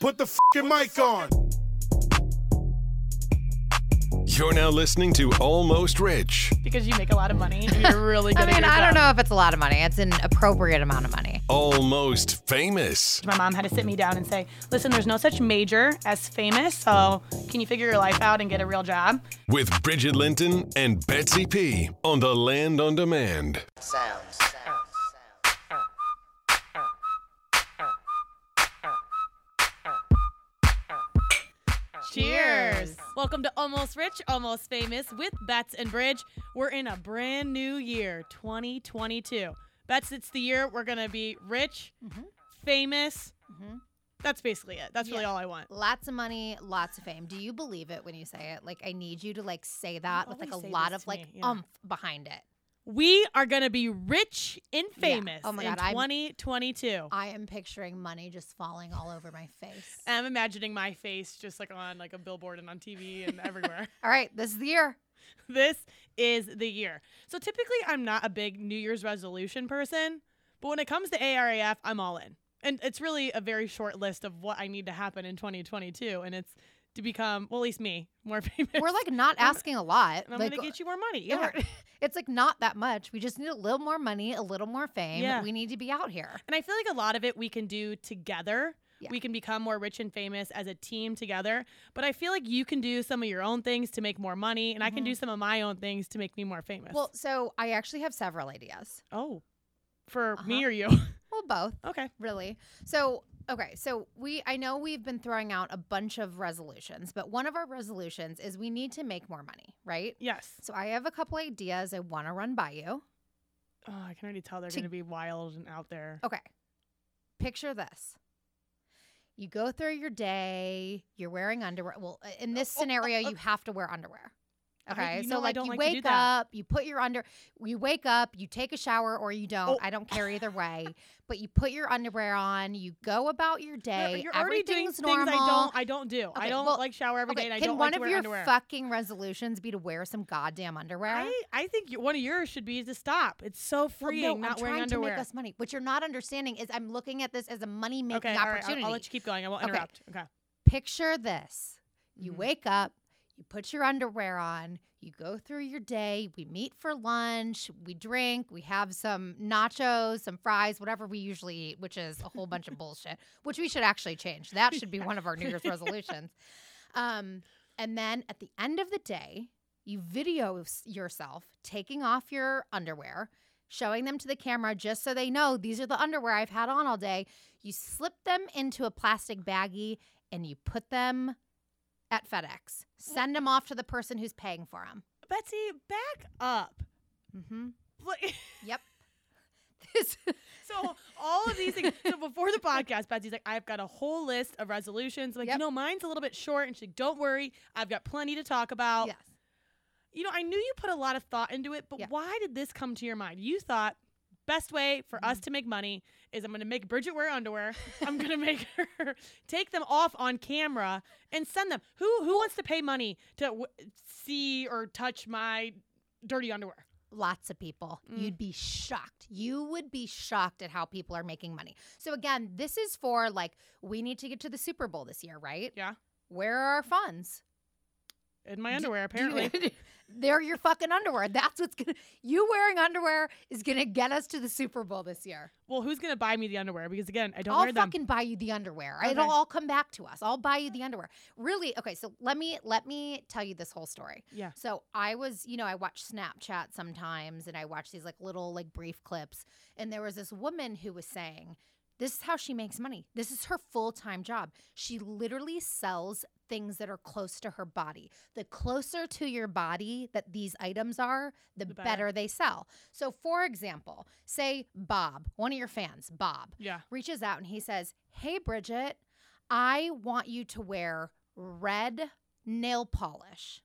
Put the fucking mic on. You're now listening to Almost Rich. because you make a lot of money and you're really good I at mean, your I don't job. know if it's a lot of money. It's an appropriate amount of money. Almost famous. My mom had to sit me down and say, listen, there's no such major as famous, so can you figure your life out and get a real job? With Bridget Linton and Betsy P on the Land on Demand. sounds. Welcome to Almost Rich, Almost Famous with Bets and Bridge. We're in a brand new year, 2022. Bets, it's the year we're going to be rich, mm-hmm. famous. Mm-hmm. That's basically it. That's really all I want. Lots of money, lots of fame. Do you believe it when you say it? Like, I need you to like say that with like a lot of like me, yeah. umph behind it. We are going to be rich and Yeah. famous Oh my in God, I'm- 2022. I am picturing money just falling all over my face. I'm imagining my face just like on like a billboard and on TV and everywhere. All right, this is the year. this is the year. So typically I'm not a big New Year's resolution person, but when it comes to ARAF, I'm all in. And it's really a very short list of what I need to happen in 2022 and it's to become, well at least me, more famous. We're like not asking a lot. I'm like, to get you more money. yeah, it's like not that much. We just need a little more money, a little more fame. Yeah. We need to be out here. And I feel like a lot of it we can do together. Yeah. We can become more rich and famous as a team together. But I feel like you can do some of your own things to make more money, and I can do some of my own things to make me more famous. Mm-hmm. Well, so I actually have several ideas. oh, for Uh-huh. me or you? Well, both. okay. really. So, okay, so we I know we've been throwing out a bunch of resolutions, but one of our resolutions is we need to make more money, right? Yes. So I have a couple ideas I want to run by you. Oh, I can already tell they're To- going to be wild and out there. Okay. Picture this. You go through your day, you're wearing underwear. Well, in this Oh, oh, scenario, oh. you have to wear underwear. I- Okay. you so I like you like wake up, you put your under you wake up, you take a shower or you don't. Oh. I don't care either way. but you put your underwear on, you go about your day. You're already doing things normal. I don't. I don't do. I don't well, like shower every day, and I can don't one like of your underwear. fucking resolutions be to wear some goddamn underwear? I, I think you- one of yours should be to stop. It's so Well, freeing no, not I'm wearing trying underwear. to make us money. What you're not understanding is I'm looking at this as a money making okay, right, opportunity. I'll, I'll let you keep going. I won't interrupt. Okay. Picture this: you Mhm. wake up, you put your underwear on, you go through your day. We meet for lunch, we drink, we have some nachos, some fries, whatever we usually eat, which is a whole bunch of bullshit. Which we should actually change. That should be one of our New Year's resolutions. Um, and then at the end of the day, you video yourself taking off your underwear, showing them to the camera just so they know these are the underwear I've had on all day. You slip them into a plastic baggie and you put them at FedEx. Send them off to the person who's paying for them. Betsy, back up. Mm-hmm. Yep. This, so all of these things. So before the podcast, Betsy's like, I've got a whole list of resolutions. I'm like, Yep. you know, mine's a little bit short, and she's like, don't worry, I've got plenty to talk about. yes. You know, I knew you put a lot of thought into it, but Yeah. why did this come to your mind? You thought best way for Mm-hmm. us to make money is I'm going to make Bridget wear underwear. I'm going to make her take them off on camera and send them. Who who wants to pay money to w- see or touch my dirty underwear? Lots of people. Mm. You'd be shocked. You would be shocked at how people are making money. So again, this is for like we need to get to the Super Bowl this year, right? Yeah. Where are our funds? In my underwear, apparently. They're your fucking underwear. That's what's gonna you wearing underwear is gonna get us to the Super Bowl this year. well, who's going to buy me the underwear? Because again, I don't I'll wear them. fucking buy you the underwear. Okay. It'll all come back to us. I'll buy you the underwear. Really? Okay, so let me let me tell you this whole story. Yeah. So I was, you know, I watch Snapchat sometimes and I watch these like little like brief clips and there was this woman who was saying this is how she makes money. This is her full-time job. She literally sells things that are close to her body. The closer to your body that these items are, the, The better. better. they sell. So for example, say Bob, one of your fans, Bob, Yeah. reaches out and he says, Hey, Bridget, I want you to wear red nail polish.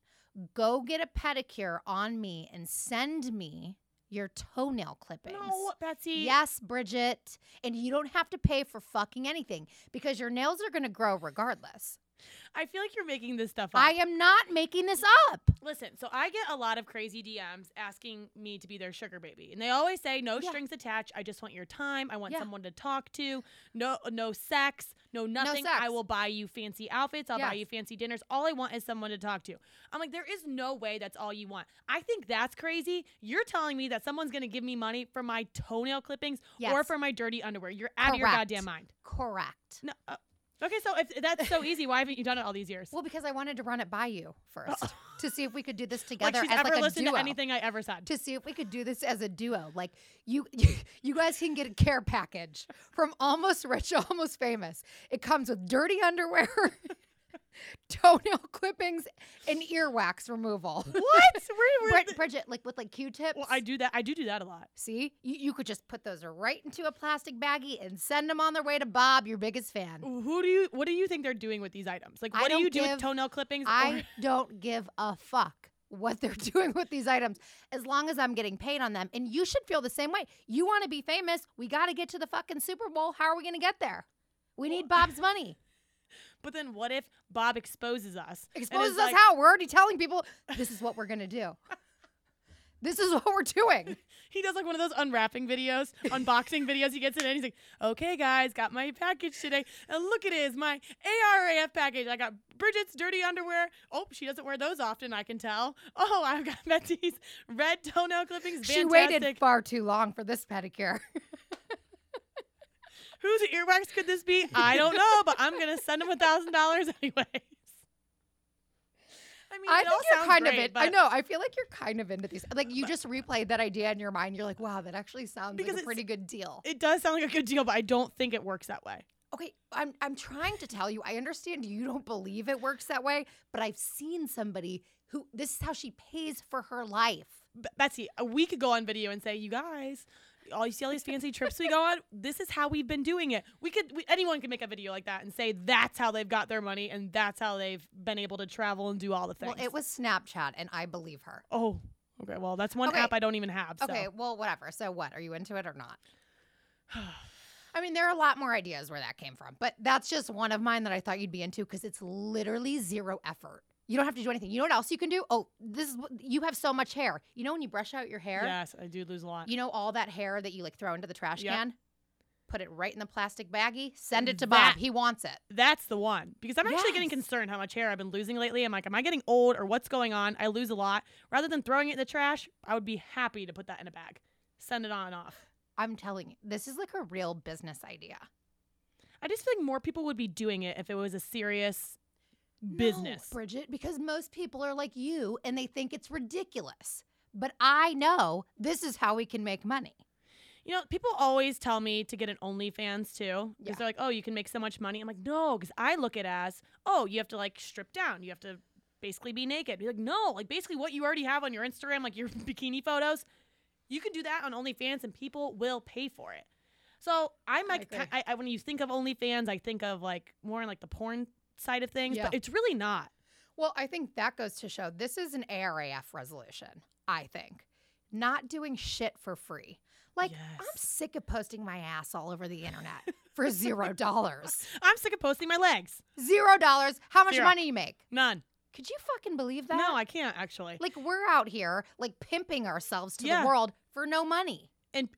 Go get a pedicure on me and send me your toenail clippings. No, Betsy. Yes, Bridget. And you don't have to pay for fucking anything because your nails are going to grow regardless. I feel like you're making this stuff up. I am not making this up. Listen, so I get a lot of crazy DMs asking me to be their sugar baby, and they always say no Yeah. strings attached. I just want your time. I want Yeah. someone to talk to. No, no sex. No nothing. I sex. will buy you fancy outfits. I'll buy you fancy dinners. All I want is someone to talk to. I'm like, there is no way that's all you want. I think that's crazy. You're telling me that someone's gonna give me money for my toenail clippings or for my dirty underwear. You're out of your goddamn mind. Correct. No. Uh, okay, so if that's so easy, why haven't you done it all these years? Well, because I wanted to run it by you first to see if we could do this like together she's as ever like a listened duo. to anything I ever said. to see if we could do this as a duo. Like you, you guys can get a care package from Almost Rich, Almost Famous. It comes with dirty underwear, toenail clippings, and earwax removal. what? Where, where Brid- Bridget, like with like Q-tips. well, I do that. I do do that a lot. See, you, you could just put those right into a plastic baggie and send them on their way to Bob, your biggest fan. Who do you? What do you think they're doing with these items? Like, what do you do with toenail clippings? I don't give a fuck what they're doing with these items as long as I'm getting paid on them. And you should feel the same way. You want to be famous. We got to get to the fucking Super Bowl. How are we going to get there? We need Bob's money. But then, what if Bob exposes us? Exposes us like- how? We're already telling people this is what we're going to do. this is what we're doing. He does like one of those unwrapping videos, unboxing videos. He gets it in. He's like, "Okay, guys, got my package today, and look it is my ARAF package. I got Bridget's dirty underwear. Oh, she doesn't wear those often. I can tell. Oh, I've got Betsy's red toenail clippings. She waited far too long for this pedicure. Whose earwax could this be? I don't know, but I'm gonna send him a thousand dollars anyways. I mean, I it think you're kind great, of in. I know. I feel like you're kind of into these. Like you just replayed that idea in your mind. You're like, wow, that actually sounds like a pretty good deal. It does sound like a good deal, but I don't think it works that way. Okay, I'm I'm trying to tell you. I understand you don't believe it works that way, but I've seen somebody who this is how she pays for her life. B- Betsy, we could go on video and say, "You guys, all you see all these fancy trips we go on. This is how we've been doing it. We could, we, anyone could make a video like that and say that's how they've got their money and that's how they've been able to travel and do all the things." Well, it was Snapchat, and I believe her. oh, okay. Well, that's one Okay. app I don't even have. So. Okay, well, whatever. So what? Are you into it or not? I mean, there are a lot more ideas where that came from, but that's just one of mine that I thought you'd be into because it's literally zero effort. You don't have to do anything. You know what else you can do? Oh, this is you have so much hair. You know when you brush out your hair, Yes, I do lose a lot. you know all that hair that you like throw into the trash Yep. can? Put it right in the plastic baggie, send it to That- Bob. He wants it. That's the one because I'm actually getting concerned how much hair I've been losing lately. I'm like, am I getting old or what's going on? I lose a lot. Rather than throwing it in the trash, I would be happy to put that in a bag, send it on and off. I'm telling you, this is like a real business idea. I just feel like more people would be doing it if it was a serious business. No, Bridget, because most people are like you and they think it's ridiculous. But I know this is how we can make money. You know, people always tell me to get an OnlyFans too because Yeah. they're like, "Oh, you can make so much money." I'm like, "No," because I look at it as, "Oh, you have to like strip down. You have to basically be naked." Be like, "No, like basically what you already have on your Instagram, like your bikini photos, you can do that on OnlyFans, and people will pay for it." So I'm like. I, I, when you think of OnlyFans, I think of like more in like the porn side of things, Yeah. but it's really not. Well, I think that goes to show this is an ARAF resolution, I think. Not doing shit for free. Like, I'm sick of posting my ass all over the internet for zero dollars. I'm sick of posting my legs. Zero dollars. How much Zero. money you make? None. Could you fucking believe that? No, I can't actually. like we're out here like pimping ourselves to Yeah. the world for no money. and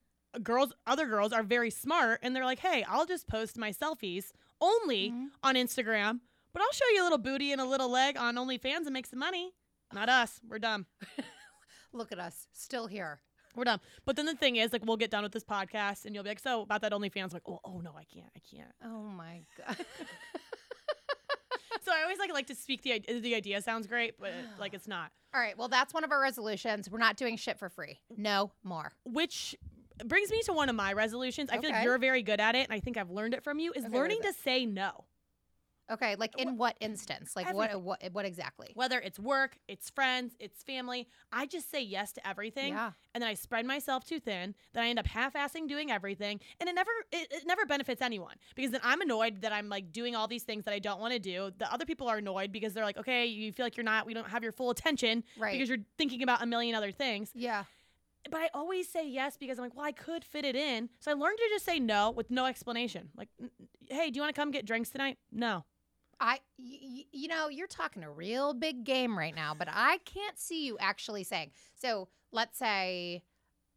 girls other girls are very smart and they're like hey i'll just post my selfies only Mhm. on instagram but i'll show you a little booty and a little leg on onlyfans and make some money. Not us. We're dumb. Look at us, still here. we're dumb. But then the thing is like we'll get done with this podcast and you'll be like so about that onlyfans? Like oh, oh no i can't. I can't. Oh my god. so i always like like to speak the idea the idea sounds great but like it's not. All right, well that's one of our resolutions. We're not doing shit for free. No more. which brings me to one of my resolutions. I feel like you're very good at it and i think i've learned it from you is Okay, what learning is to say no Okay, like in what instance? Like what Everything. what what exactly? whether it's work, it's friends, it's family, I just say yes to everything. Yeah. And then I spread myself too thin. Then I end up half-assing doing everything, and it never it, it never benefits anyone because then I'm annoyed that I'm like doing all these things that I don't want to do. The other people are annoyed because they're like, okay, you feel like you're not, we don't have your full attention Right. because you're thinking about a million other things. yeah. But I always say yes because I'm like, well, I could fit it in. So I learned to just say no with no explanation. Like, hey, do you want to come get drinks tonight? No. I, y- you know, you're talking a real big game right now, but I can't see you actually saying. So let's say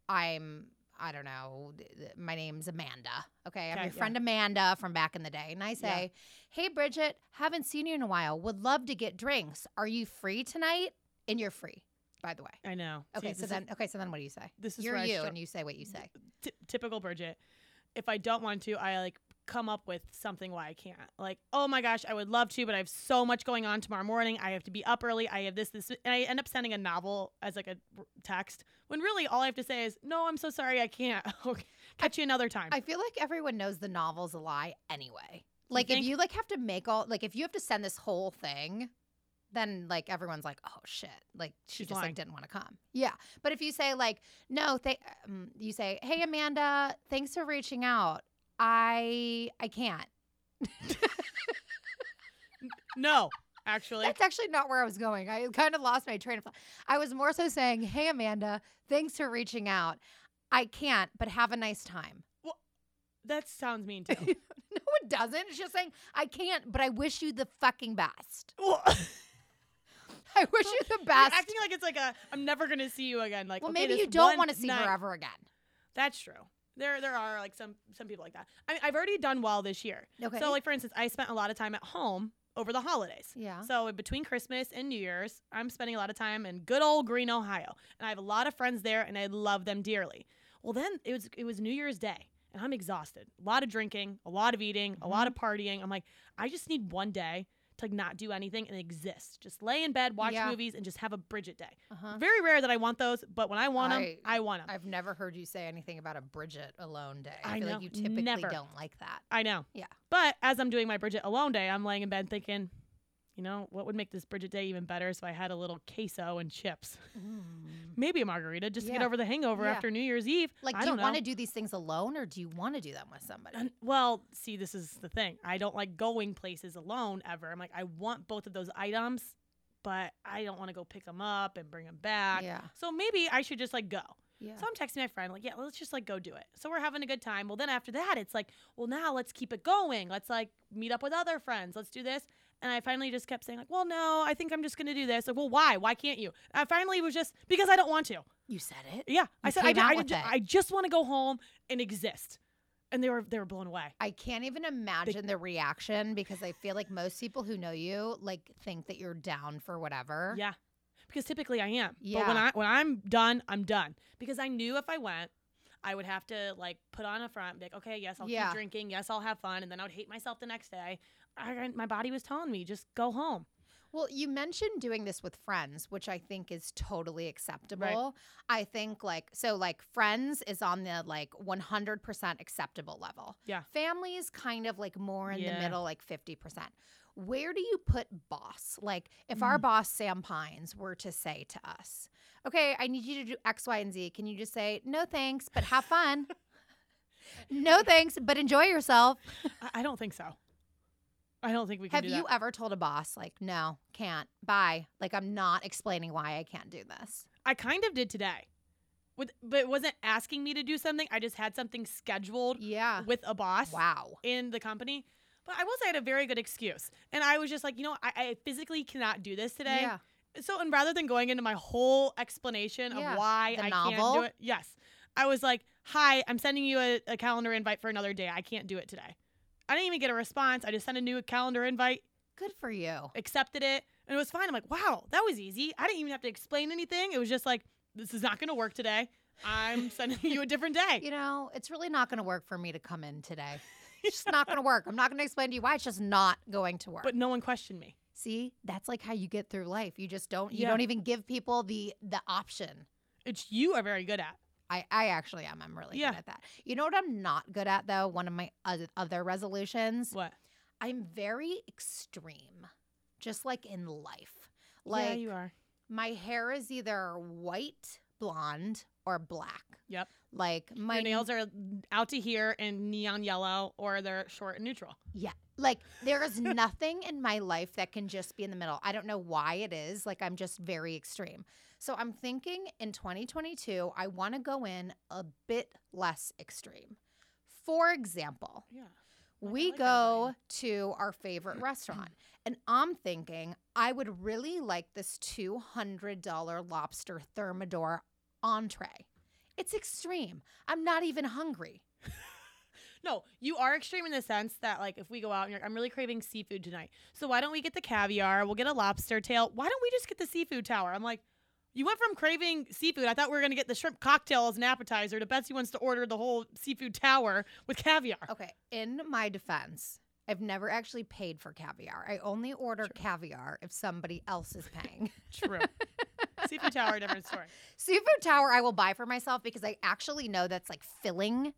I'm, I don't know, my name's Amanda. Okay. I'm Okay, your yeah. friend Amanda from back in the day. And I say, Hey, Bridget, haven't seen you in a while. Would love to get drinks. Are you free tonight? And you're free, by the way. I know. Okay. this so is- then, okay. So then what do you say? this is You're you str- and you say what you say. ty- typical Bridget. If I don't want to, I like come up with something why I can't. Like, oh my gosh, I would love to, but I have so much going on tomorrow morning. I have to be up early. I have this, this, and I end up sending a novel as like a text when really all I have to say is, no, I'm so sorry, I can't. Catch you another time. I feel like everyone knows the novel's a lie anyway. Like if you like have to make all like if you have to send this whole thing, then like everyone's like, oh shit, like she She's just lying. like didn't want to come. Yeah, but if you say like, no, th- um, you say, hey Amanda, thanks for reaching out. I I can't. no, actually. That's actually not where I was going. I kind of lost my train of thought. I was more so saying, hey Amanda, thanks for reaching out. I can't, but have a nice time. Well, That sounds mean too. no, it doesn't. It's just saying I can't, but I wish you the fucking best. well, I wish you the you're best. acting like it's like a I'm never gonna see you again. Like, well, okay, maybe you don't want to see night- her ever again. That's true. There, there are like some some people like that. I mean, I've already done well this year. Okay. So, like for instance, I spent a lot of time at home over the holidays. yeah. So between Christmas and New Year's, I'm spending a lot of time in good old Green, Ohio, and I have a lot of friends there, and I love them dearly. Well, then it was it was New Year's Day, and I'm exhausted. A lot of drinking, a lot of eating, a lot of Mm-hmm. partying. I'm like, I just need one day to like not do anything and exist, just lay in bed, watch Yeah. movies, and just have a Bridget day. Uh-huh. Very rare that I want those, but when I want them, I- I, want them. I've never heard you say anything about a Bridget alone day. I, I feel know. like you typically Never. don't like that. I know. Yeah. But as I'm doing my Bridget alone day, I'm laying in bed thinking, you know, what would make this Bridget day even better if I had a little queso and chips? Mm. Maybe a margarita just to get over the hangover Yeah. after New Year's Eve. Like, I do you don't want to do these things alone or do you want to do them with somebody? And- well, see, this is the thing. I don't like going places alone ever. I'm like, I want both of those items, but I don't want to go pick them up and bring them back. yeah. So maybe I should just like go. Yeah. So I'm texting my friend, like, yeah, let's just like go do it. So we're having a good time. Well, then after that, it's like, well, now let's keep it going. Let's like meet up with other friends. Let's do this. And I finally just kept saying, like, well, no, I think I'm just gonna do this. Like, well, why? Why can't you? And I finally was just because I don't want to. you said it. Yeah, I said I, ju- I, with. I just want to go home and exist. And they were they were blown away. I can't even imagine the reaction because I feel like most people who know you like think that you're down for whatever. Yeah, because typically I am. But Yeah. when I when I'm done, I'm done. Because I knew if I went. I would have to like put on a front, be like, okay, yes, I'll Yeah. keep drinking, yes, I'll have fun, and then I would hate myself the next day. I, my body was telling me just go home. Well, you mentioned doing this with friends, which I think is totally acceptable. I think like so like friends is on the like 100% acceptable level. Yeah. Family is kind of like more in Yeah. the middle like 50%. Where do you put boss? Like if our Mm. boss Sam Pines were to say to us, "Okay, I need you to do X, Y, and Z." Can you just say, "No thanks, but have fun." no thanks, but enjoy yourself. I don't think so. I don't think we can Have you ever told a boss like, "No, can't. Bye." Like I'm not explaining why I can't do this. I kind of did today, with but it wasn't asking me to do something. I just had something scheduled Yeah. with a boss Wow. in the company. But I will say I had a very good excuse, and I was just like, you know, I, I physically cannot do this today. Yeah. So, and rather than going into my whole explanation Yeah. of why The I can't do it, yes, I was like, "Hi, I'm sending you a, a calendar invite for another day. I can't do it today." I didn't even get a response. I just sent a new calendar invite, Good for you. accepted it, and it was fine. I'm like, "Wow, that was easy. I didn't even have to explain anything. It was just like, this is not going to work today. I'm sending you a different day." You know, it's really not going to work for me to come in today. It's just not going to work. I'm not going to explain to you why. It's just not going to work. But no one questioned me. See, that's like how you get through life. You just don't. You Yeah. don't even give people the the option. It's you are very good at. I, I actually am. I'm really Yeah. good at that. You know what I'm not good at though? One of my other resolutions. What? I'm very extreme, just like in life. yeah, Like you are. my hair is either white, blonde, or black. Yep. Like my Your nails are out to here in neon yellow, or they're short and neutral. Yeah. Like there is nothing in my life that can just be in the middle. I don't know why it is. Like I'm just very extreme. So I'm thinking in 2022, I want to go in a bit less extreme. For example, Yeah. we like go to our favorite restaurant. And I'm thinking I would really like this $200 lobster thermidor entree. It's extreme. I'm not even hungry. No, you are extreme in the sense that like if we go out and you're I'm really craving seafood tonight. So why don't we get the caviar? We'll get a lobster tail. Why don't we just get the seafood tower? I'm like, you went from craving seafood. I thought we were gonna get the shrimp cocktail as an appetizer. To Betsy wants to order the whole seafood tower with caviar. Okay, in my defense, I've never actually paid for caviar. I only order caviar if somebody else is paying. True. seafood tower, different story. Seafood tower I will buy for myself because I actually know that's like filling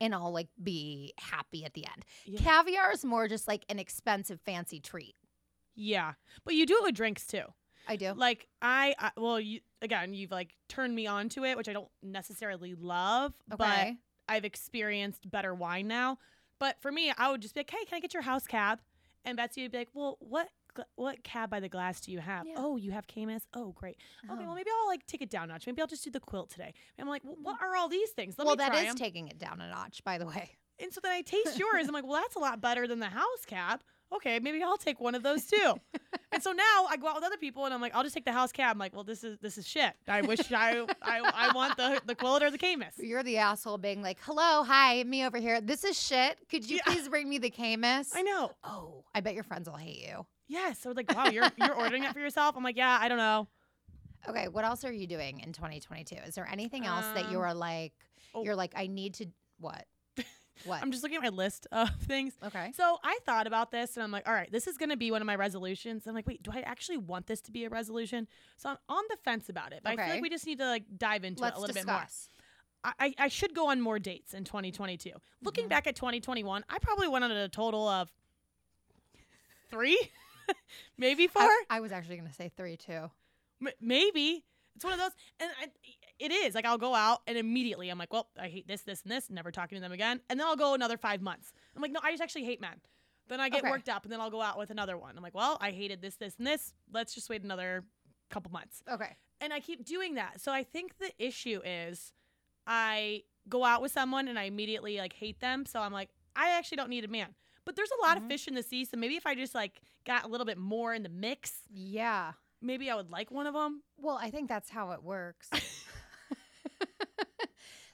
and I'll like be happy at the end. Yeah. Caviar is more just like an expensive fancy treat. Yeah, but you do it with drinks too. I do. Like I, I well, you again, you've like turned me on to it, which I don't necessarily love, but I've experienced better wine now. But for me, I would just be like, "Hey, can I get your house cab?" And Betsy would be like, "Well, what what cab by the glass do you have? Yeah. Oh, you have Caymus. Oh, great. Okay, Oh. well maybe I'll like take it down a notch. Maybe I'll just do the quilt today." And I'm like, well, "What mm-hmm. are all these things? Let well, that is 'em." taking it down a notch, by the way. And so then I taste yours. I'm like, well, that's a lot better than the house cab. Okay, maybe I'll take one of those too. and so now I go out with other people and I'm like, I'll just take the house cab. I'm like, well, this is this is shit. I wish I I, I want the the quilt or the Caymus. You're the asshole being like, hello, hi, me over here. This is shit. Could you Yeah. please bring me the Caymus? I know. Oh, I bet your friends will hate you. Yes. So like, wow, you're you're ordering that for yourself. I'm like, yeah, I don't know. Okay, what else are you doing in 2022? Is there anything else that Um, you're like, oh. you're like, I need to, what? What? I'm just looking at my list of things. okay. So I thought about this and I'm like, all right, this is going to be one of my resolutions. I'm like, wait, do I actually want this to be a resolution? So I'm on the fence about it, but I feel like we just need to like dive into Let's it a little bit more. discuss. I, I I should go on more dates in 2022. Looking Mhm. back at 2021, I probably went on a total of three, maybe four, I, I was actually going to say three, too. M- maybe. It's one of those, and I, it is like I'll go out and immediately I'm like, well, I hate this, this, and this. Never talking to them again, and then I'll go another five months. I'm like, no, I just actually hate men. Then I get Okay. worked up, and then I'll go out with another one. I'm like, well, I hated this, this, and this. Let's just wait another couple months. Okay. and I keep doing that. So I think the issue is I go out with someone and I immediately like hate them. So I'm like, I actually don't need a man. But there's a lot Mhm. of fish in the sea, so maybe if I just like got a little bit more in the mix, Yeah. maybe I would like one of them. Well, I think that's how it works.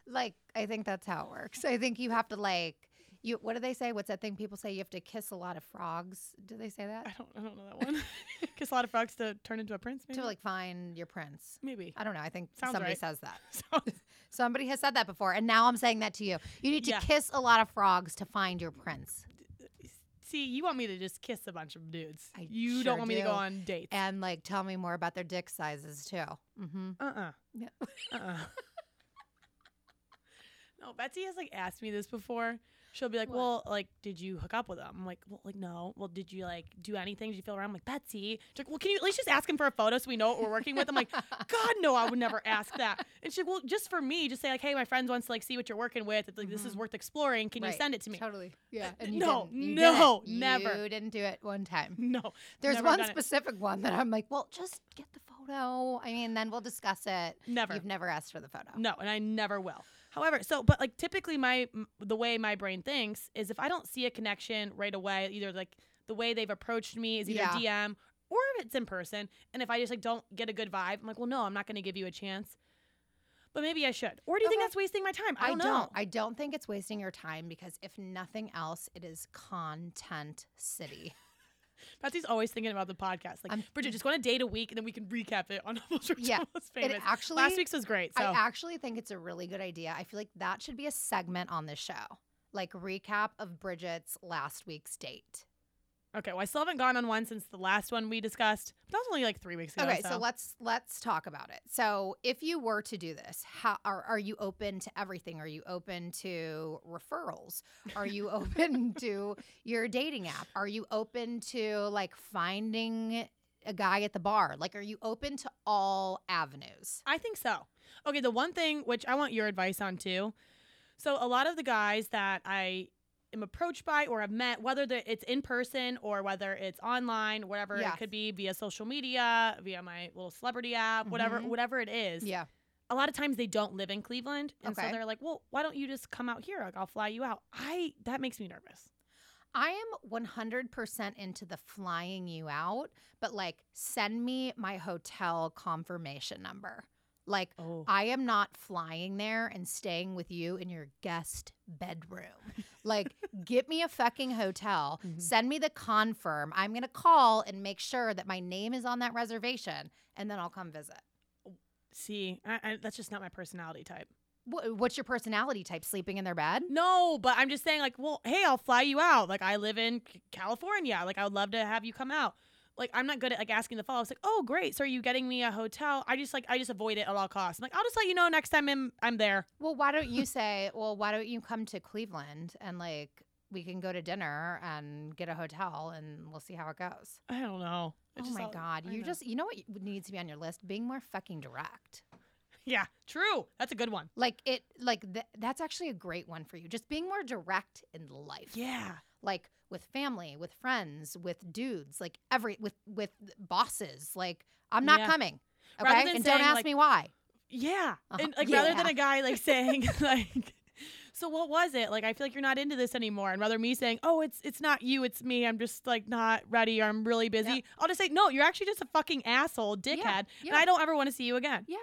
like, I think that's how it works. I think you have to like you. What do they say? What's that thing people say? You have to kiss a lot of frogs. Do they say that? I don't, I don't know that one. Kiss a lot of frogs to turn into a prince, maybe. to like find your prince? maybe. I don't know. I think Sounds somebody right. says that. Sounds- Somebody has said that before, and now I'm saying that to you. You need to Yeah. kiss a lot of frogs to find your prince, See, you want me to just kiss a bunch of dudes. I you sure don't want me to go on dates. and like tell me more about their dick sizes too. Mm-hmm. Uh-uh. Yeah. Uh-uh. no, Betsy has like asked me this before. She'll be like, What? "Well, like, did you hook up with him?" I'm like, "Well, like, no. Well, did you like do anything? Did you feel around?" I'm like, Betsy. She's like, "Well, can you at least just ask him for a photo so we know what we're working with?" I'm like, God, no, I would never ask that. And she's like, "Well, just for me, just say like, hey, my friend wants to like see what you're working with. It's like this is Mhm. worth exploring. Can you send it to me?" Totally. Yeah. Uh, And you no. No, never. You didn't do it one time. No, There's one done it. specific one that I'm like, well, just get the photo. I mean, then we'll discuss it. never. You've never asked for the photo. No, and I never will. However, so but like typically my the way my brain thinks is if I don't see a connection right away, either like the way they've approached me is either Yeah. DM or if it's in person, and if I just like don't get a good vibe, I'm like, well, no, I'm not going to give you a chance. But maybe I should. Or do you think that's wasting my time? I I don't don't. know. I don't think it's wasting your time because if nothing else, it is content city. Betsy's always thinking about the podcast. Like, I'm- Bridget, just go on a date a week, and then we can recap it on Almost Rich, Yeah, Almost It Famous. actually, Last week's was great. So I actually think it's a really good idea. I feel like that should be a segment on this show, like recap of Bridget's last week's date. Okay, well, I still haven't gone on one since the last one we discussed. That was only like three weeks ago. Okay, so let's let's talk about it. So, if you were to do this, how are are you open to everything? Are you open to referrals? Are you open to your dating app? Are you open to like finding a guy at the bar? Like, are you open to all avenues? I think so. Okay, the one thing which I want your advice on too. So a lot of the guys that I am approached by or have met, whether the, it's in person or whether it's online, whatever Yeah. it could be via social media, via my little celebrity app, whatever Mhm. whatever it is. Yeah. A lot of times they don't live in Cleveland, and so they're like, "Well, why don't you just come out here? Like I'll fly you out." I that makes me nervous. I am 100% into the flying you out, but like send me my hotel confirmation number. Like Oh. I am not flying there and staying with you in your guest bedroom. Like get me a fucking hotel, Mhm. send me the confirm. I'm going to call and make sure that my name is on that reservation and then I'll come visit. See, I, I, that's just not my personality type. What's your personality type? Sleeping in their bed? No, but I'm just saying, like, well, hey, I'll fly you out. Like, I live in California. Like, I would love to have you come out. Like, I'm not good at like asking the follow. It's like, oh, great. So are you getting me a hotel? I just like, I just avoid it at all costs. I'm like, I'll just let you know next time I'm I'm there. Well, why don't you say, well, why don't you come to Cleveland and like we can go to dinner and get a hotel and we'll see how it goes. I don't know. It's oh my all- God. I You know. just, you know what needs to be on your list? Being more fucking direct. yeah, true. That's a good one. Like it, like th- that's actually a great one for you. Just being more direct in life. Yeah. Like with family, with friends, with dudes, like every, with, with bosses. Like, I'm not Yeah. coming. Okay. And don't ask like, me why. Yeah. Uh-huh. And like rather than a guy like saying like so what was it? Like I feel like you're not into this anymore. And rather me saying, "Oh, it's it's not you, it's me. I'm just like not ready or I'm really busy." Yeah. I'll just say, "No, you're actually just a fucking asshole, dickhead, and yeah. I don't ever want to see you again." Yeah.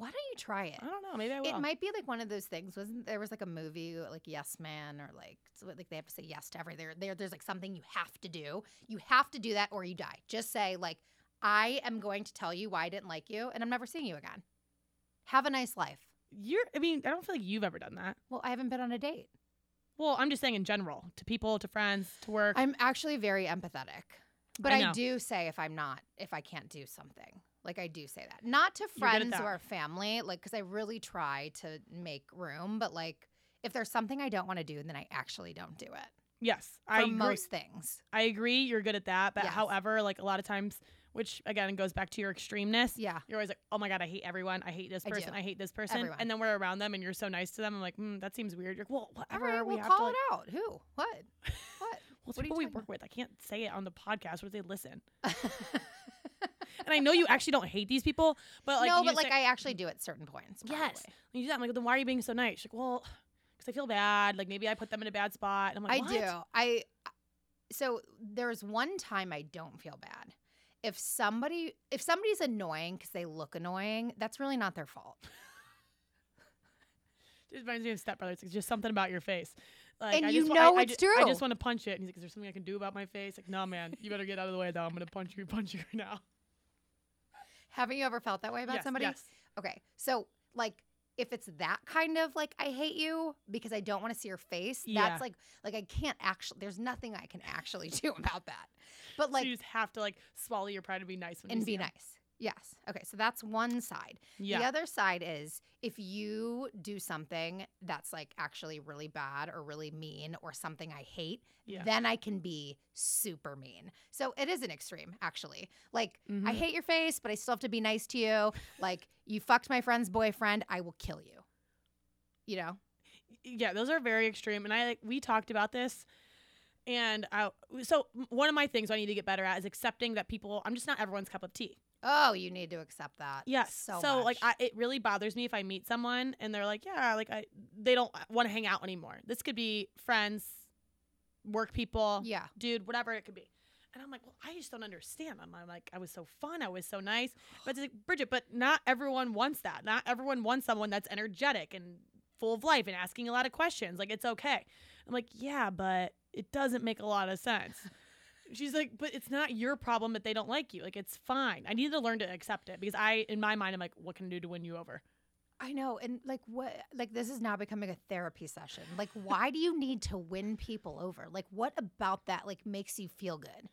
Why don't you try it? I don't know, maybe I will. It might be like one of those things. Wasn't there was like a movie like Yes Man or like like they have to say yes to everything. There, there there's like something you have to do. You have to do that or you die. Just say like I am going to tell you why I didn't like you and I'm never seeing you again. Have a nice life. you're I mean, I don't feel like you've ever done that. Well, I haven't been on a date. Well, I'm just saying in general, to people, to friends, to work. I'm actually very empathetic. But I I, do say if I'm not, if I can't do something. Like I do say that. Not to You're good at friends or family, like cuz I really try to make room, but like if there's something I don't want to do, then I actually don't do it. yes, For I agree. most things. I agree. You're good at that, but Yes. however, like a lot of times, which again goes back to your extremeness. Yeah. You're always like, oh my god, I hate everyone. I hate this person. I, hate this person. Everyone. And then we're around them, and you're so nice to them. I'm like, mm, that seems weird. You're like, well, whatever. right, we we'll call to. Like, it out. Who? What? What? well, it's what people we work with. I can't say it on the podcast. What if they listen? And I know you actually don't hate these people, but like, no, but like I actually do at certain points. yes, probably. you do that. I'm like, then why are you being so nice? She's like, well, because I feel bad. Like maybe I put them in a bad spot. And I'm like, I what? do. I so there's one time I don't feel bad. If somebody if somebody's annoying because they look annoying, that's really not their fault. It reminds me of Step Brothers. It's just something about your face. Like, And I you just, know I, I it's I true. just want to punch it. And he's like, "Is there something I can do about my face?" Like, no, man, you better get out of the way. Though I'm gonna punch you, punch you right now. Haven't you ever felt that way about yes, somebody? Yes. Okay. So like if it's that kind of like I hate you because I don't want to see your face, Yeah. that's like like I can't actually there's nothing I can actually do about that. But like so you just have to like swallow your pride and be nice and be him. nice. Yes. Okay. So that's one side. Yeah. The other side is if you do something that's like actually really bad or really mean or something I hate, Yeah. then I can be super mean. So it is an extreme, actually. Like, I Mhm. hate your face, but I still have to be nice to you. like, you fucked my friend's boyfriend, I will kill you. You know? yeah, those are very extreme. And I like we talked about this, and I so one of my things I need to get better at is accepting that people. I'm just not everyone's cup of tea. Oh, you need to accept that. Yes. So, like much. I, it really bothers me if I meet someone and they're like, yeah, like I they don't uh, want to hang out anymore. This could be friends, work people, yeah. dude, whatever it could be. And I'm like, well, I just don't understand. I'm, I'm like, I was so fun, I was so nice. But it's like, Bridget, but not everyone wants that. Not everyone wants someone that's energetic and full of life and asking a lot of questions. Like it's okay. I'm like, yeah, but it doesn't make a lot of sense. She's like, but it's not your problem that they don't like you. Like it's fine. I need to learn to accept it because I, in my mind, I'm like, what can I do to win you over? I know. And like, what, like, this is now becoming a therapy session. Like, why do you need to win people over? Like, what about that, like, makes you feel good?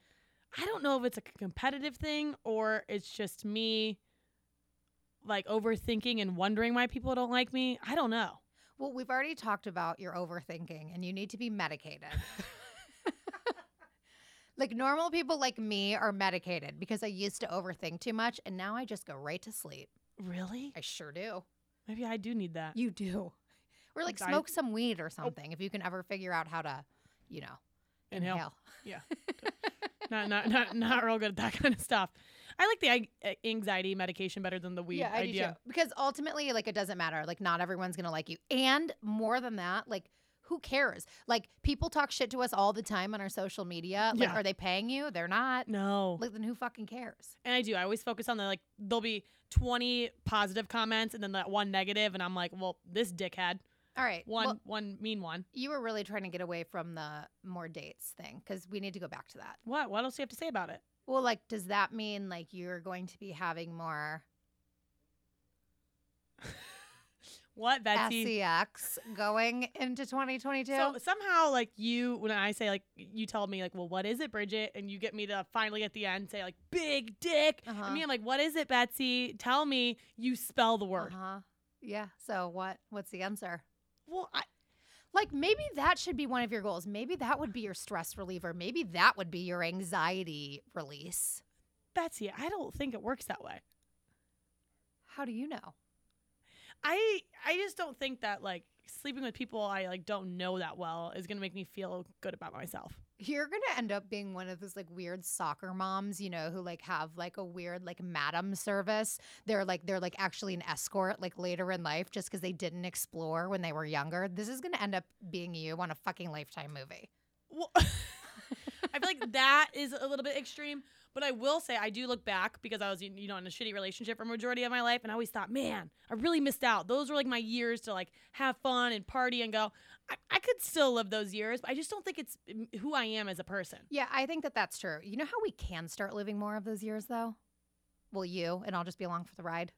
I don't know if it's a competitive thing or it's just me like overthinking and wondering why people don't like me. I don't know. Well, we've already talked about your overthinking and you need to be medicated. like normal people like me are medicated because I used to overthink too much and now I just go right to sleep. Really? I sure do. Maybe I do need that. You do. Or like I- smoke some weed or oh. something if you can ever figure out how to, you know, Inhale. inhale. Yeah. not, not not not real good at that kind of stuff. I like the eh, anxiety medication better than the weed yeah, I do too. Because ultimately, like, it doesn't matter. Like, not everyone's gonna like you. And more than that, like, who cares? Like people talk shit to us all the time on our social media. Like, Yeah. are they paying you? They're not. No. Like, then who fucking cares? And I do. I always focus on the like there'll be 20 positive comments and then that one negative and I'm like, well, this dickhead. All right. One well, one mean one. you were really trying to get away from the more dates thing because we need to go back to that. What? What else do you have to say about it? Well, like, does that mean like you're going to be having more What, Betsy? sex going into 2022? So somehow, like you, when I say like you tell me like, well, what is it, Bridget? And you get me to finally at the end say like, big dick. Uh-huh. And me, I'm like, what is it, Betsy? Tell me. You spell the word. Uh-huh. Yeah. So what? What's the answer? Well, I, Like maybe that should be one of your goals. Maybe that would be your stress reliever. Maybe that would be your anxiety release. Betsy, I don't think it works that way. How do you know? I I just don't think that like sleeping with people I like don't know that well is gonna make me feel good about myself. You're gonna end up being one of those like weird soccer moms, you know, who like have like a weird like madam service. They're like they're like actually an escort like later in life just because they didn't explore when they were younger. This is gonna end up being you on a fucking lifetime movie. Well, I feel like that is a little bit extreme, but I will say I do look back because I was you know in a shitty relationship for majority of my life, and I always thought, man, I really missed out. Those were like my years to like have fun and party and go. I, I could still live those years, but I just don't think it's mm, who I am as a person. Yeah, I think that that's true. You know how we can start living more of those years though? Well, you and I'll just be along for the ride.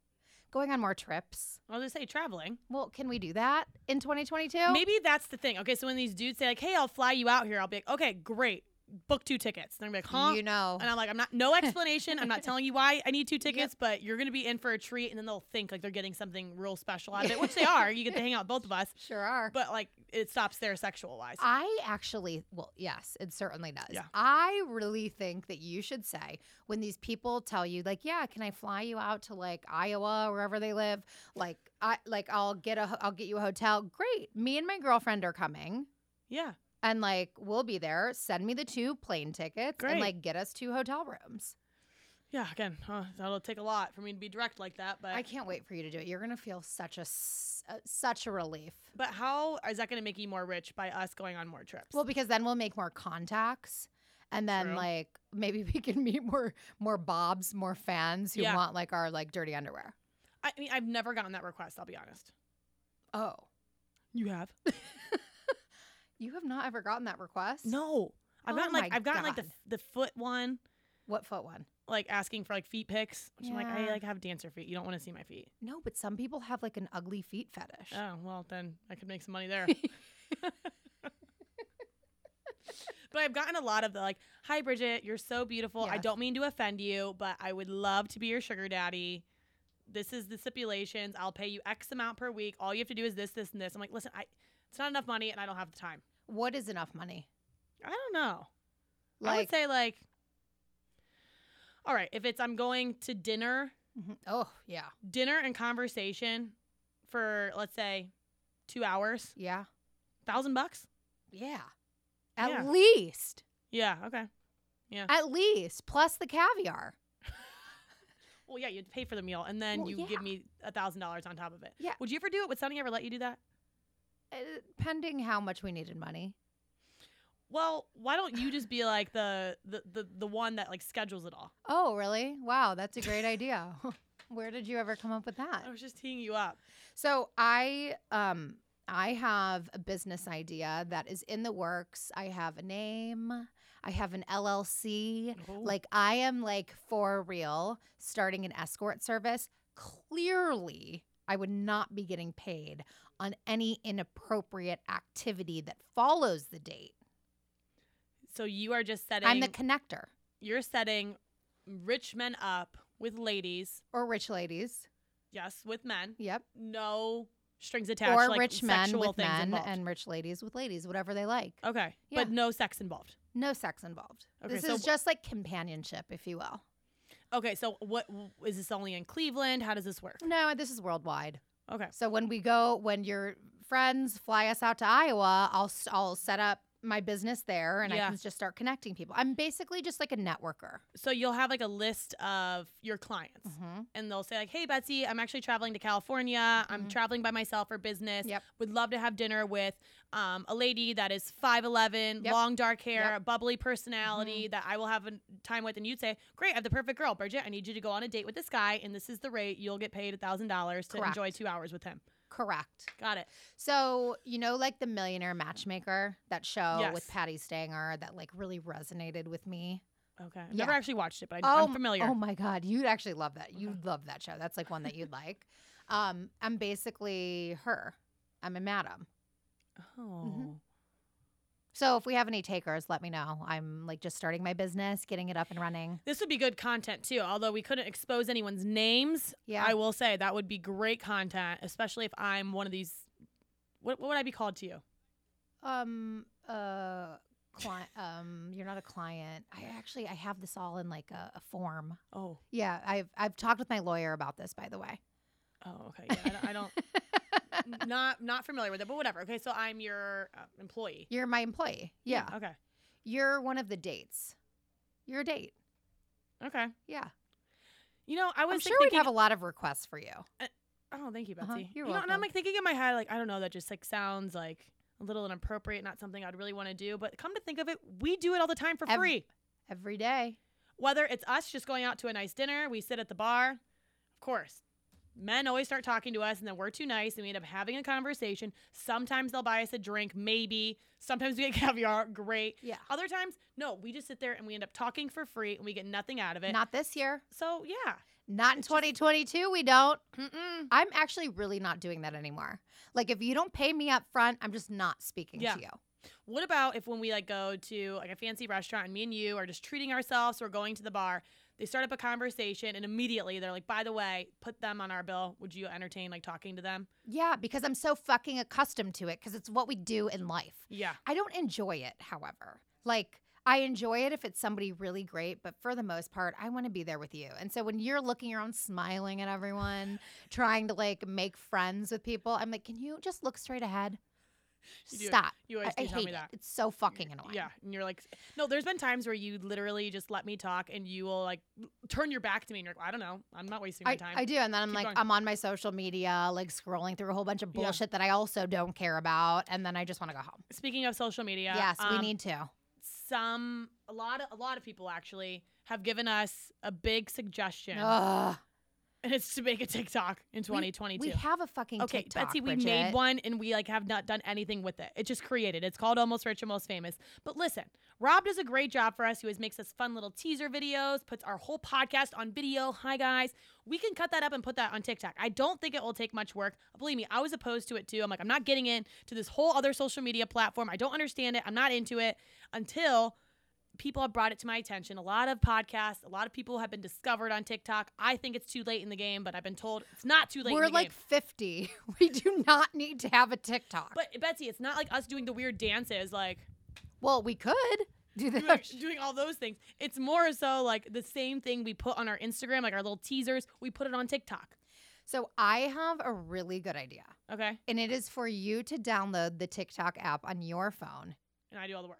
Going on more trips. I'll just say traveling. Well, can we do that in 2022? Maybe that's the thing. Okay, so when these dudes say like, "Hey, I'll fly you out here," I'll be like, "Okay, great, book two tickets." And they're like, "Huh?" You know. And I'm like, I'm not, no explanation. I'm not telling you why I need two tickets, but you're going to be in for a treat. And then they'll think like they're getting something real special out of it, which they are. You get to hang out with both of us, Sure are. but like it stops there sexual wise. I actually, well, yes, it certainly does. Yeah. I really think that you should say when these people tell you, like, yeah, can I fly you out to like Iowa, or wherever they live? Like, I like I'll get a, I'll get you a hotel. Great. Me and my girlfriend are coming, yeah. And like we'll be there. Send me the two plane tickets Great. and like get us two hotel rooms. Yeah. Again, uh, that'll take a lot for me to be direct like that. But, I can't wait for you to do it. You're gonna feel such a uh, such a relief. but how is that to make you more rich by us going on more trips? Well, because then we'll make more contacts. And then True. like maybe we can meet more more bobs, more fans who Yeah. want like our like dirty underwear. I mean, I've never gotten that request. I'll be honest. Oh. You have? You have not ever gotten that request? No. I've Oh gotten like I've gotten like the the foot one, What foot one? like asking for like feet pics. Which I'm like, I like have dancer feet. You don't want to see my feet. No, but some people have like an ugly feet fetish. Oh well, then I could make some money there. but I've gotten a lot of the like, "Hi Bridget, you're so beautiful. I don't mean to offend you, but I would love to be your sugar daddy. This is the stipulations. I'll pay you X amount per week. All you have to do is this, this, and this." I'm like, "Listen, I it's not enough money, and I don't have the time. What is enough money? I don't know. I would say like, all right, if it's I'm going to dinner, Mhm. Oh, yeah. dinner and conversation for let's say two hours, Yeah. thousand bucks. Yeah. At Yeah. least. Yeah. Okay. Yeah. At least. Plus the caviar. Well, yeah, you'd pay for the meal, and then Well, you yeah. give me a thousand dollars on top of it. Yeah. Would you ever do it? Would Sunny ever let you do that? Uh, pending how much we needed money. Well, why don't you just be like the the the, the one that like schedules it all? Oh, really? Wow, that's a great idea. Where did you ever come up with that? I was just teeing you up. So I um I have a business idea that is in the works. I have a name. I have an LLC. Oh. Like I am like for real starting an escort service. Clearly, I would not be getting paid on any inappropriate activity that follows the date. So you are just setting. I'm the connector you're setting rich men up with ladies. or rich ladies. Yes, with men. Yep. No strings attached. or like rich men with men involved. and rich ladies with ladies, whatever they like. okay, Yeah. but no sex involved. No sex involved. Okay, this so is just like companionship, if you will. Okay, so what is this only in Cleveland? How does this work? No, this is worldwide. Okay. So when we go, when your friends fly us out to Iowa, I'll I'll set up my business there and I can just start connecting people. I'm basically just like a networker. So you'll have like a list of your clients. Mhm. and they'll say like, "Hey Betsy, I'm actually traveling to California. I'm Mhm. traveling by myself for business. Yep. Would love to have dinner with um, a lady that is 5'11, Yep. long dark hair, Yep. Mm-hmm. bubbly personality that I will have a time with." And you'd say, "Great, I have the perfect girl, Bridget. I need you to go on a date with this guy, and this is the rate. You'll get paid a thousand dollars to Correct. enjoy two hours with him." Correct. Got it. So, you know, like the Millionaire Matchmaker, that show with Patti Stanger that like really resonated with me. Okay. I've Yeah. Never actually watched it, but I, oh, I'm familiar. Oh my God. You'd actually love that. You'd love that show. That's like one that you'd like. Um, I'm basically her. I'm a madam. Oh. So if we have any takers, let me know. I'm like just starting my business, getting it up and running. This would be good content too. Although we couldn't expose anyone's names, Yeah. I will say that would be great content, especially if I'm one of these. What, what would I be called to you? Um, uh, client. Um, you're not a client. I actually I have this all in like a, a form. Oh, Yeah, I've I've talked with my lawyer about this, by the way. oh, okay. Yeah, I, don't- I don't, not not familiar with it, but whatever. Okay, so I'm your uh, employee. You're my employee. Yeah. Okay. You're one of the dates. You're a date. Okay. Yeah. You know, I was I'm like, sure we'd have a lot of requests for you. Oh, thank you, Betsy. Uh-huh, you're you know, and I'm like thinking in my head, like I don't know, that just like sounds like a little inappropriate, not something I'd really want to do. But come to think of it, we do it all the time for Ev- free. Every day. Whether it's us just going out to a nice dinner, we sit at the bar. Of course, men always start talking to us, and then we're too nice, and we end up having a conversation. Sometimes they'll buy us a drink, maybe. Sometimes we get caviar, great. Yeah. Other times, no, we just sit there and we end up talking for free, and we get nothing out of it. Not this year. so yeah. Not in 2022. We don't. Mm-mm. I'm actually really not doing that anymore. Like if you don't pay me up front, I'm just not speaking Yeah. to you. What about if when we like go to like a fancy restaurant and me and you are just treating ourselves, we're going to the bar, they start up a conversation and immediately they're like, by the way, put them on our bill. Would you entertain like talking to them? Yeah, because I'm so fucking accustomed to it because it's what we do in life. Yeah. I don't enjoy it, however. Like, I enjoy it if it's somebody really great, but for the most part, I want to be there with you. And so when you're looking around smiling at everyone, trying to like make friends with people, I'm like, can you just look straight ahead? You Stop. you always I, I tell hate me it. that. It's so fucking annoying. Yeah. And you're like, no, there's been times where you literally just let me talk and you will like turn your back to me and you're like, I don't know. I'm not wasting my I, time. I do. And then I'm Keep like, going. I'm on my social media, like scrolling through a whole bunch of Yeah. bullshit that I also don't care about. And then I just want to go home. Speaking of social media, yes, we um, need to. some a lot of a lot of people actually have given us a big suggestion, Ugh. And it's to make a TikTok in 2022. We have a fucking Okay, TikTok, Betsy, we Bridget. made one and we like have not done anything with it. It just created. It's called Almost Rich, Almost Famous. But listen, Rob does a great job for us. He always makes us fun little teaser videos, puts our whole podcast on video. Hi guys, we can cut that up and put that on TikTok. I don't think it will take much work. Believe me, I was opposed to it too. I'm like, I'm not getting into this whole other social media platform. I don't understand it. I'm not into it until people have brought it to my attention. A lot of podcasts, a lot of people have been discovered on TikTok. I think it's too late in the game, but I've been told it's not too late We're in the like game. 50. We do not need to have a TikTok. But Betsy, it's not like us doing the weird dances, like well, we could do doing, that. doing all those things. It's more so like the same thing we put on our Instagram, like our little teasers. We put it on TikTok. So I have a really good idea. Okay, And it is for you to download the TikTok app on your phone. and I do all the work.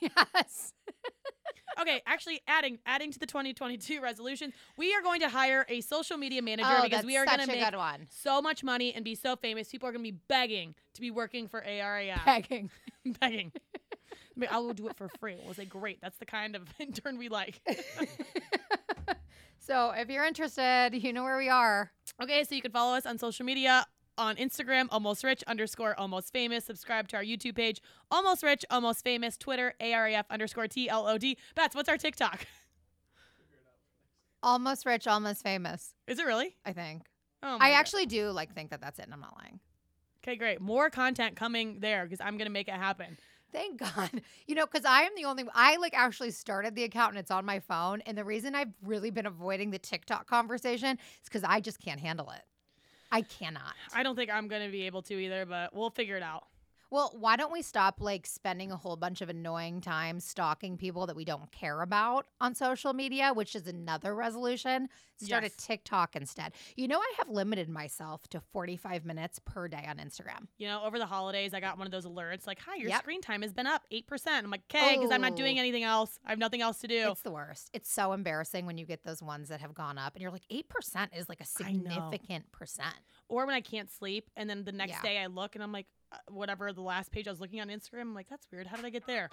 Yes. Okay, actually, adding adding to the 2022 resolutions, we are going to hire a social media manager oh, because we are going to make so much money and be so famous. People are going to be begging to be working for ARAF. Begging. begging. I mean, I will do it for free. We'll say, great. That's the kind of intern we like. so if you're interested, you know where we are. Okay, so you can follow us on social media on Instagram, almost rich underscore almost famous. Subscribe to our YouTube page, almost rich, almost famous. Twitter, ARAF underscore TLOD. Bats, what's our TikTok? Almost rich, almost famous. Is it really? I think. Oh, I God. actually do like think that that's it, and I'm not lying. Okay, great. More content coming there because I'm gonna make it happen. Thank God. You know, because I am the only I like actually started the account and it's on my phone. And the reason I've really been avoiding the TikTok conversation is because I just can't handle it. I cannot. I don't think I'm gonna be able to either, but we'll figure it out. Well, why don't we stop like spending a whole bunch of annoying time stalking people that we don't care about on social media, which is another resolution. Start Yes. a TikTok instead. You know, I have limited myself to 45 minutes per day on Instagram. You know, over the holidays, I got one of those alerts like, "Hi, your Yep. screen time has been up eight percent." I'm like, "Okay," because I'm not doing Oh. anything else. I have nothing else to do. It's the worst. It's so embarrassing when you get those ones that have gone up and you're like, 8% is like a significant percent. or when I can't sleep, and then the next Yeah. day I look and I'm like, whatever the last page I was looking on Instagram, I'm like, that's weird. How did I get there?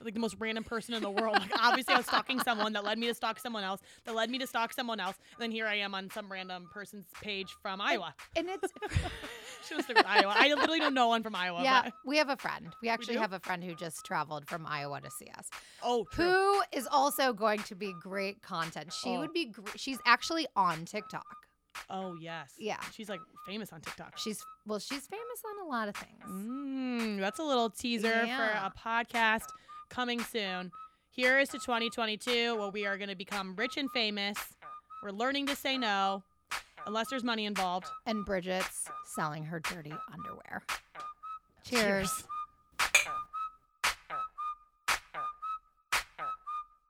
Like the most random person in the world. Like obviously I was stalking someone that led me to stalk someone else, that led me to stalk someone else, and then here I am on some random person's page from Iowa. And it's, Should have stuck with Iowa. I literally don't know one from Iowa. yeah, But, we have a friend. We actually do? have a friend who just traveled from Iowa to see us. oh, true. Who is also going to be great content. She Oh. would be, gr- she's actually on TikTok. Oh yes. Yeah. She's like famous on TikTok. She's, well, she's famous on a lot of things. Mm, that's a little teaser Yeah. for a podcast coming soon. Here is to 2022, where we are going to become rich and famous. We're learning to say no, unless there's money involved. And Bridget's selling her dirty underwear. Cheers. Cheers.